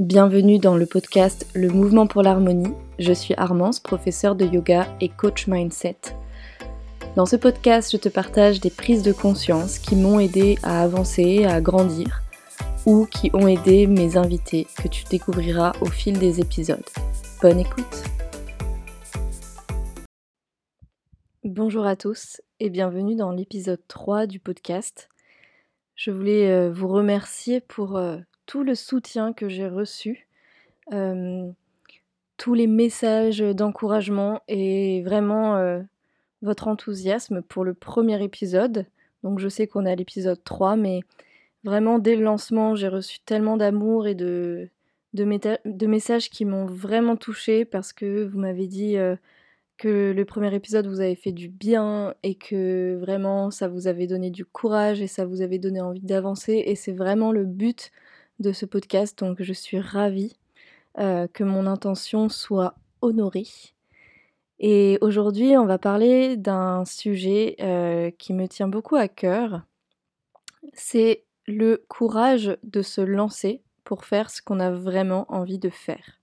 Bienvenue dans le podcast Le Mouvement pour l'Harmonie. Je suis Armance, professeure de yoga et coach mindset. Dans ce podcast, je te partage des prises de conscience qui m'ont aidé à avancer, à grandir, ou qui ont aidé mes invités que tu découvriras au fil des épisodes. Bonne écoute Bonjour à tous et bienvenue dans l'épisode 3 du podcast. Je voulais euh, vous remercier pour euh, tout le soutien que j'ai reçu, euh, tous les messages d'encouragement et vraiment votre enthousiasme pour le premier épisode. Donc je sais qu'on est à l'épisode 3, mais vraiment dès le lancement, j'ai reçu tellement d'amour et de, messages qui m'ont vraiment touché parce que vous m'avez dit euh, que le premier épisode vous avait fait du bien et que vraiment ça vous avait donné du courage et ça vous avait donné envie d'avancer. Et c'est vraiment le but de ce podcast, donc je suis ravie euh, que mon intention soit honorée. Et aujourd'hui, on va parler d'un sujet euh, qui me tient beaucoup à cœur. C'est le courage de se lancer pour faire ce qu'on a vraiment envie de faire.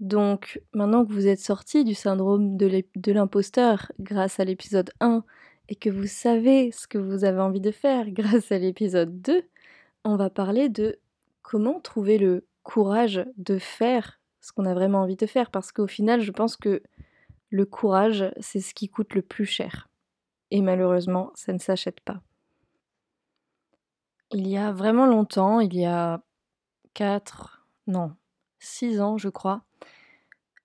Donc maintenant que vous êtes sorti du syndrome de l'imposteur grâce à l'épisode 1 et que vous savez ce que vous avez envie de faire grâce à l'épisode 2, on va parler de comment trouver le courage de faire ce qu'on a vraiment envie de faire? Parce qu'au final je pense que le courage, c'est ce qui coûte le plus cher. Et malheureusement, ça ne s'achète pas. Il y a vraiment longtemps, il y a 4, non, 6 ans je crois,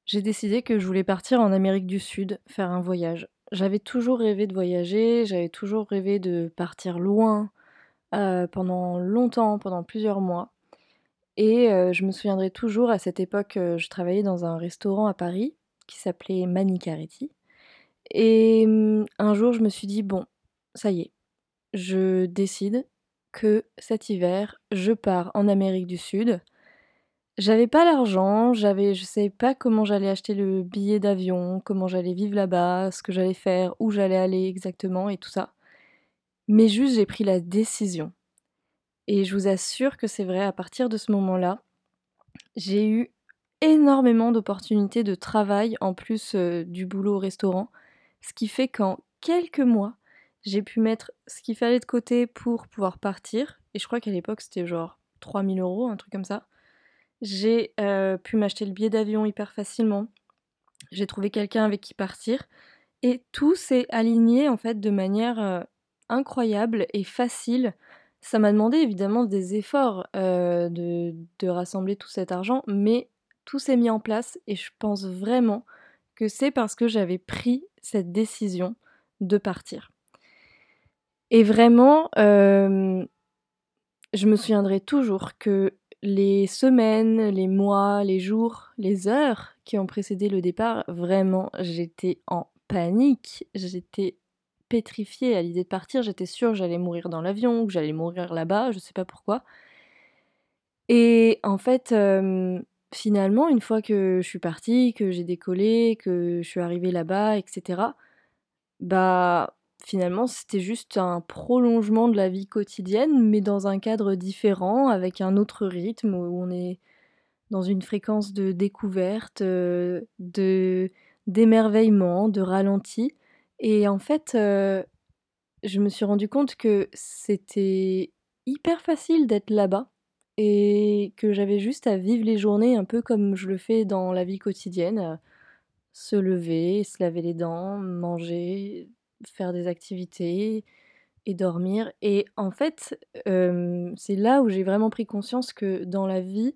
j'ai décidé que je voulais partir en Amérique du Sud, faire un voyage. J'avais toujours rêvé de voyager, j'avais toujours rêvé de partir loin euh, pendant longtemps, pendant plusieurs mois. Et euh, je me souviendrai toujours, à cette époque, euh, je travaillais dans un restaurant à Paris qui s'appelait Manicaretti. Et mmh, un jour, je me suis dit, bon, ça y est, je décide que cet hiver, je pars en Amérique du Sud. J'avais pas l'argent, j'avais, je savais pas comment j'allais acheter le billet d'avion, comment j'allais vivre là-bas, ce que j'allais faire, où j'allais aller exactement et tout ça. Mais juste, j'ai pris la décision. Et je vous assure que c'est vrai, à partir de ce moment-là, j'ai eu énormément d'opportunités de travail en plus du boulot au restaurant, ce qui fait qu'en quelques mois, j'ai pu mettre ce qu'il fallait de côté pour pouvoir partir, et je crois qu'à l'époque c'était genre 3000 euros, un truc comme ça. J'ai pu m'acheter le billet d'avion hyper facilement, j'ai trouvé quelqu'un avec qui partir, et tout s'est aligné en fait de manière incroyable et facile. Ça m'a demandé évidemment des efforts de, rassembler tout cet argent, mais tout s'est mis en place et je pense vraiment que c'est parce que j'avais pris cette décision de partir. Et vraiment, je me souviendrai toujours que les semaines, les mois, les jours, les heures qui ont précédé le départ, vraiment, j'étais en panique. J'étais pétrifiée à l'idée de partir. J'étais sûre que j'allais mourir dans l'avion, que j'allais mourir là-bas, je sais pas pourquoi. Et en fait, finalement, une fois que je suis partie, que j'ai décollé, que je suis arrivée là-bas, etc., bah, finalement, c'était juste un prolongement de la vie quotidienne, mais dans un cadre différent, avec un autre rythme, où on est dans une fréquence de découverte, euh, de d'émerveillement, de ralenti. Et en fait, je me suis rendu compte que c'était hyper facile d'être là-bas et que j'avais juste à vivre les journées un peu comme je le fais dans la vie quotidienne, se lever, se laver les dents, manger, faire des activités et dormir. Et en fait, c'est là où j'ai vraiment pris conscience que dans la vie,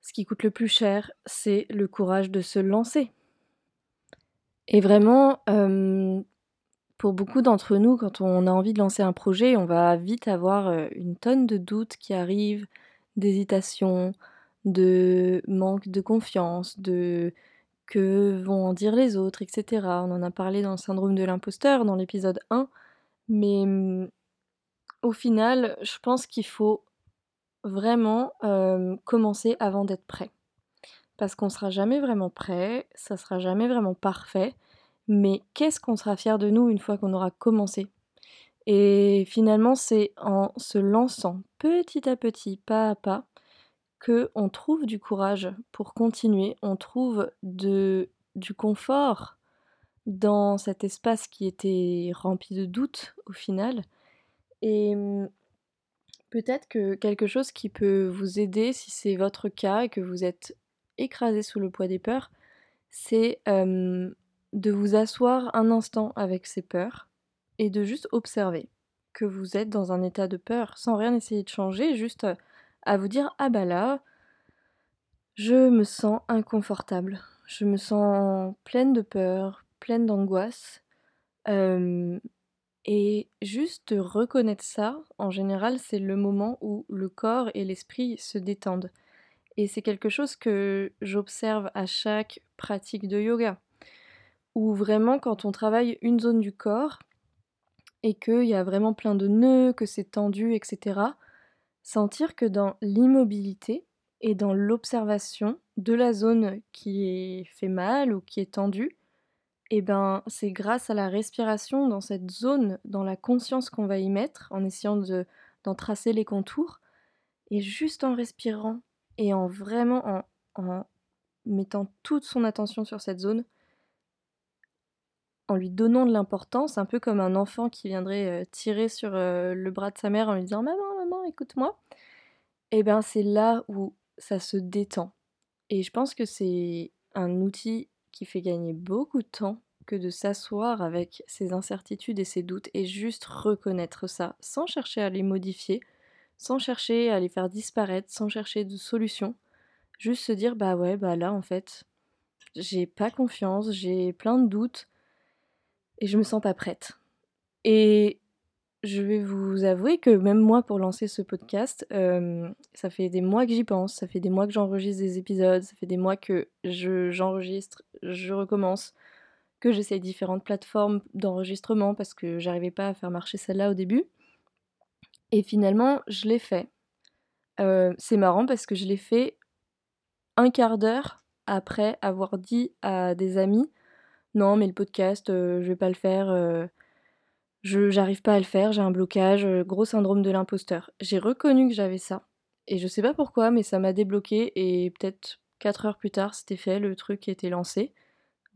ce qui coûte le plus cher, c'est le courage de se lancer. Et vraiment, pour beaucoup d'entre nous, quand on a envie de lancer un projet, on va vite avoir une tonne de doutes qui arrivent, d'hésitation, de manque de confiance, de que vont en dire les autres, etc. On en a parlé dans le syndrome de l'imposteur, dans l'épisode 1. Mais au final, je pense qu'il faut vraiment commencer avant d'être prêt. Parce qu'on sera jamais vraiment prêt, ça sera jamais vraiment parfait mais qu'est-ce qu'on sera fier de nous une fois qu'on aura commencé? Et finalement, c'est en se lançant petit à petit, pas à pas, qu'on trouve du courage pour continuer, on trouve du confort dans cet espace qui était rempli de doutes au final. Et mmh, peut-être que quelque chose qui peut vous aider si c'est votre cas et que vous êtes écrasé sous le poids des peurs, c'est, de vous asseoir un instant avec ces peurs et de juste observer que vous êtes dans un état de peur sans rien essayer de changer, juste, à vous dire: «Ah bah là, je me sens inconfortable, je me sens pleine de peur, pleine d'angoisse». Et juste reconnaître ça, en général, c'est le moment où le corps et l'esprit se détendent et c'est quelque chose que j'observe à chaque pratique de yoga, où vraiment quand on travaille une zone du corps et qu'il y a vraiment plein de nœuds, que c'est tendu et cetera, sentir que dans l'immobilité et dans l'observation de la zone qui fait mal ou qui est tendue et ben, c'est grâce à la respiration dans cette zone, dans la conscience qu'on va y mettre, en essayant de d'en tracer les contours et juste en respirant et en vraiment en en mettant toute son attention sur cette zone en lui donnant de l'importance, un peu comme un enfant qui viendrait, heu, tirer sur, heu, le bras de sa mère en lui disant: «Maman, maman, écoute-moi» et ben, c'est là où ça se détend. Et je pense que c'est un outil qui fait gagner beaucoup de temps que de s'asseoir avec ses incertitudes et ses doutes et juste reconnaître ça, sans chercher à les modifier, sans chercher à les faire disparaître, sans chercher de solution. Juste se dire: «Bah ouais, bah là, en fait, j'ai pas confiance, j'ai plein de doutes et je me sens pas prête» et je vais vous avouer que même moi, pour lancer ce podcast, hem, ça fait des mois que j'y pense, ça fait des mois que j'enregistre des épisodes, ça fait des mois que je j'enregistre, je recommence, que j'essaye différentes plateformes d'enregistrement parce que j'arrivais pas à faire marcher celle-là au début et finalement, je l'ai fait. Heu, c'est marrant parce que je l'ai fait un quart d'heure après avoir dit à des amis: «Non, mais le podcast, heu, je vais pas le faire, je j'arrive pas à le faire, j'ai un blocage, gros syndrome de l'imposteur». J'ai reconnu que j'avais ça et je sais pas pourquoi, mais ça m'a débloquée et peut-être 4 heures plus tard, c'était fait, le truc était lancé.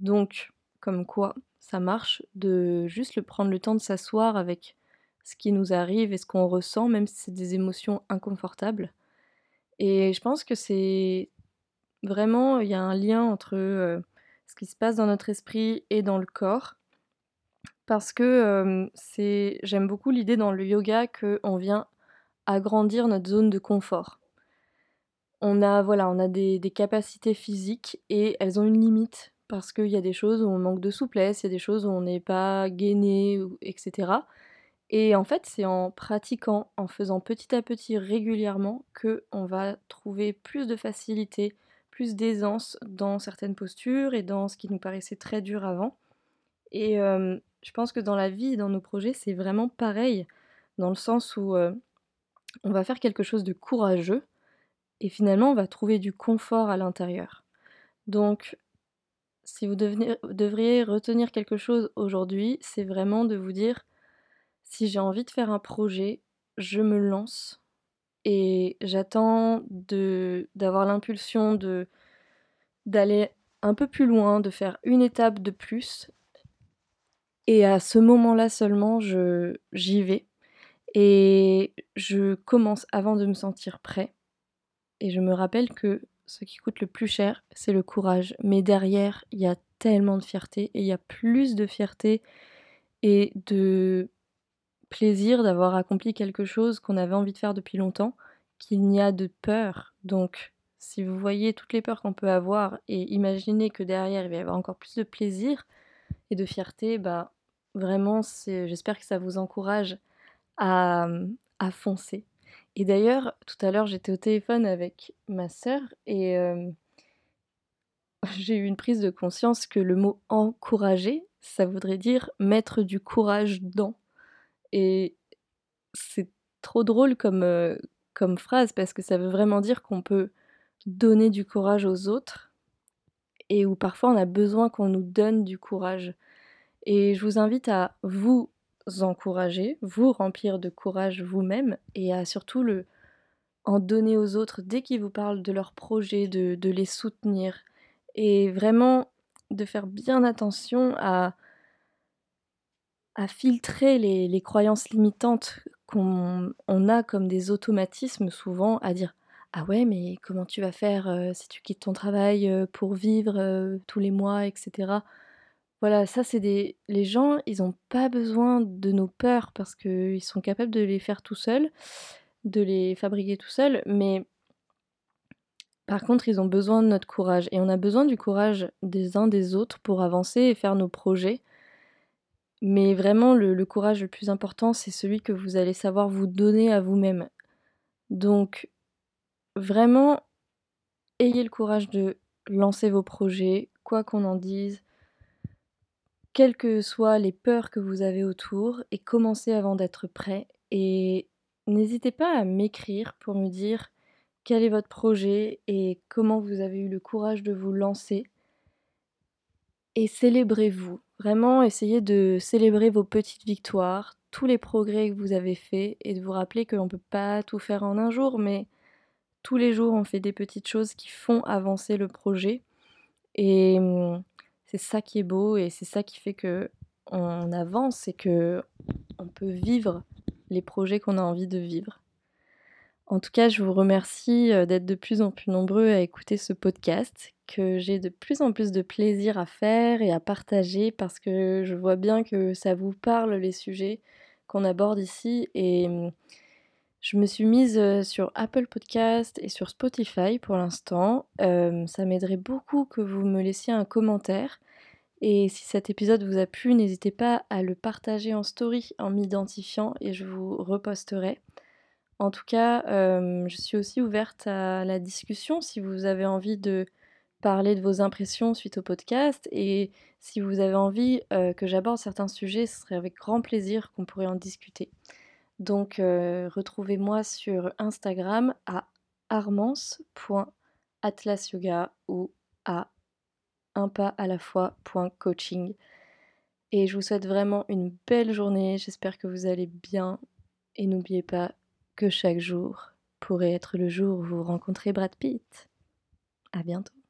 Donc comme quoi ça marche de juste prendre le temps de s'asseoir avec ce qui nous arrive et ce qu'on ressent, même si c'est des émotions inconfortables. Et je pense que c'est vraiment il y a un lien entre, heu, ce qui se passe dans notre esprit et dans le corps. Parce que, c'est j'aime beaucoup l'idée dans le yoga qu'on vient agrandir notre zone de confort. On a voilà, on a des des capacités physiques et elles ont une limite. Parce qu'il y a des choses où on manque de souplesse, il y a des choses où on n'est pas gainé ou et en fait, c'est en pratiquant, en faisant petit à petit régulièrement qu'on va trouver plus de facilité, plus d'aisance dans certaines postures et dans ce qui nous paraissait très dur avant et je pense que dans la vie dans nos projets, c'est vraiment pareil, dans le sens où, on va faire quelque chose de courageux et finalement on va trouver du confort à l'intérieur. Donc si vous devriez retenir quelque chose aujourd'hui, c'est vraiment de vous dire: «Si j'ai envie de faire un projet, je me lance et j'attends d'avoir l'impulsion d'aller un peu plus loin, de faire une étape de plus et à ce moment-là seulement, j'y vais et je commence avant de me sentir prêt et je me rappelle que ce qui coûte le plus cher, c'est le courage, mais derrière, il y a tellement de fierté et il y a plus de fierté et de plaisir d'avoir accompli quelque chose qu'on avait envie de faire depuis longtemps qu'il n'y a de peur. Donc si vous voyez toutes les peurs qu'on peut avoir et imaginez que derrière, il va y avoir encore plus de plaisir et de fierté, bah, vraiment j'espère que ça vous encourage à, foncer et d'ailleurs, tout à l'heure, j'étais au téléphone avec ma sœur et hem j'ai eu une prise de conscience que le mot «encourager», ça voudrait dire mettre du courage dans et c'est trop drôle comme, heu, comme phrase parce que ça veut vraiment dire qu'on peut donner du courage aux autres et où parfois on a besoin qu'on nous donne du courage. Et je vous invite à vous encourager, vous remplir de courage vous-même et à surtout le en donner aux autres dès qu'ils vous parlent de leurs projets, de de les soutenir et vraiment de faire bien attention à à filtrer les les croyances limitantes qu'on on a comme des automatismes souvent à dire: «Ah ouais, mais comment tu vas faire, heu, si tu quittes ton travail, heu, pour vivre, heu, tous les mois?» et cetera. Voilà, ça c'est des les gens, ils ont pas besoin de nos peurs parce qu'ils sont capables de les faire tout seuls, de les fabriquer tout seuls, mais par contre, ils ont besoin de notre courage et on a besoin du courage des uns des autres pour avancer et faire nos projets. Mais vraiment le courage le plus important, c'est celui que vous allez savoir vous donner à vous-même. Donc vraiment, ayez le courage de lancer vos projets, quoi qu'on en dise. Quelles que soient les peurs que vous avez autour et commencez avant d'être prêt et n'hésitez pas à m'écrire pour me dire quel est votre projet et comment vous avez eu le courage de vous lancer. Et célébrez-vous. Vraiment, essayez de célébrer vos petites victoires, tous les progrès que vous avez faits et de vous rappeler qu'on ne peut pas tout faire en un jour, mais tous les jours, on fait des petites choses qui font avancer le projet et mmh, c'est ça qui est beau et c'est ça qui fait qu'on avance et qu'on peut vivre les projets qu'on a envie de vivre. En tout cas, je vous remercie, heu, d'être de plus en plus nombreux à écouter ce podcast, que j'ai de plus en plus de plaisir à faire et à partager parce que je vois bien que ça vous parle les sujets qu'on aborde ici et mmh, je me suis mise, sur Apple Podcast et sur Spotify pour l'instant. Ça m'aiderait beaucoup que vous me laissiez un commentaire et si cet épisode vous a plu, n'hésitez pas à le partager en story en m'identifiant et je vous reposterai. En tout cas, je suis aussi ouverte à la discussion si vous avez envie de parler de vos impressions suite au podcast et si vous avez envie, heu, que j'aborde certains sujets, ce serait avec grand plaisir qu'on pourrait en discuter. Donc heu, retrouvez-moi sur Instagram à armance.atlasyoga ou à un pas à la fois.coaching et je vous souhaite vraiment une belle journée, j'espère que vous allez bien et n'oubliez pas que chaque jour pourrait être le jour où vous rencontrez Brad Pitt. À bientôt.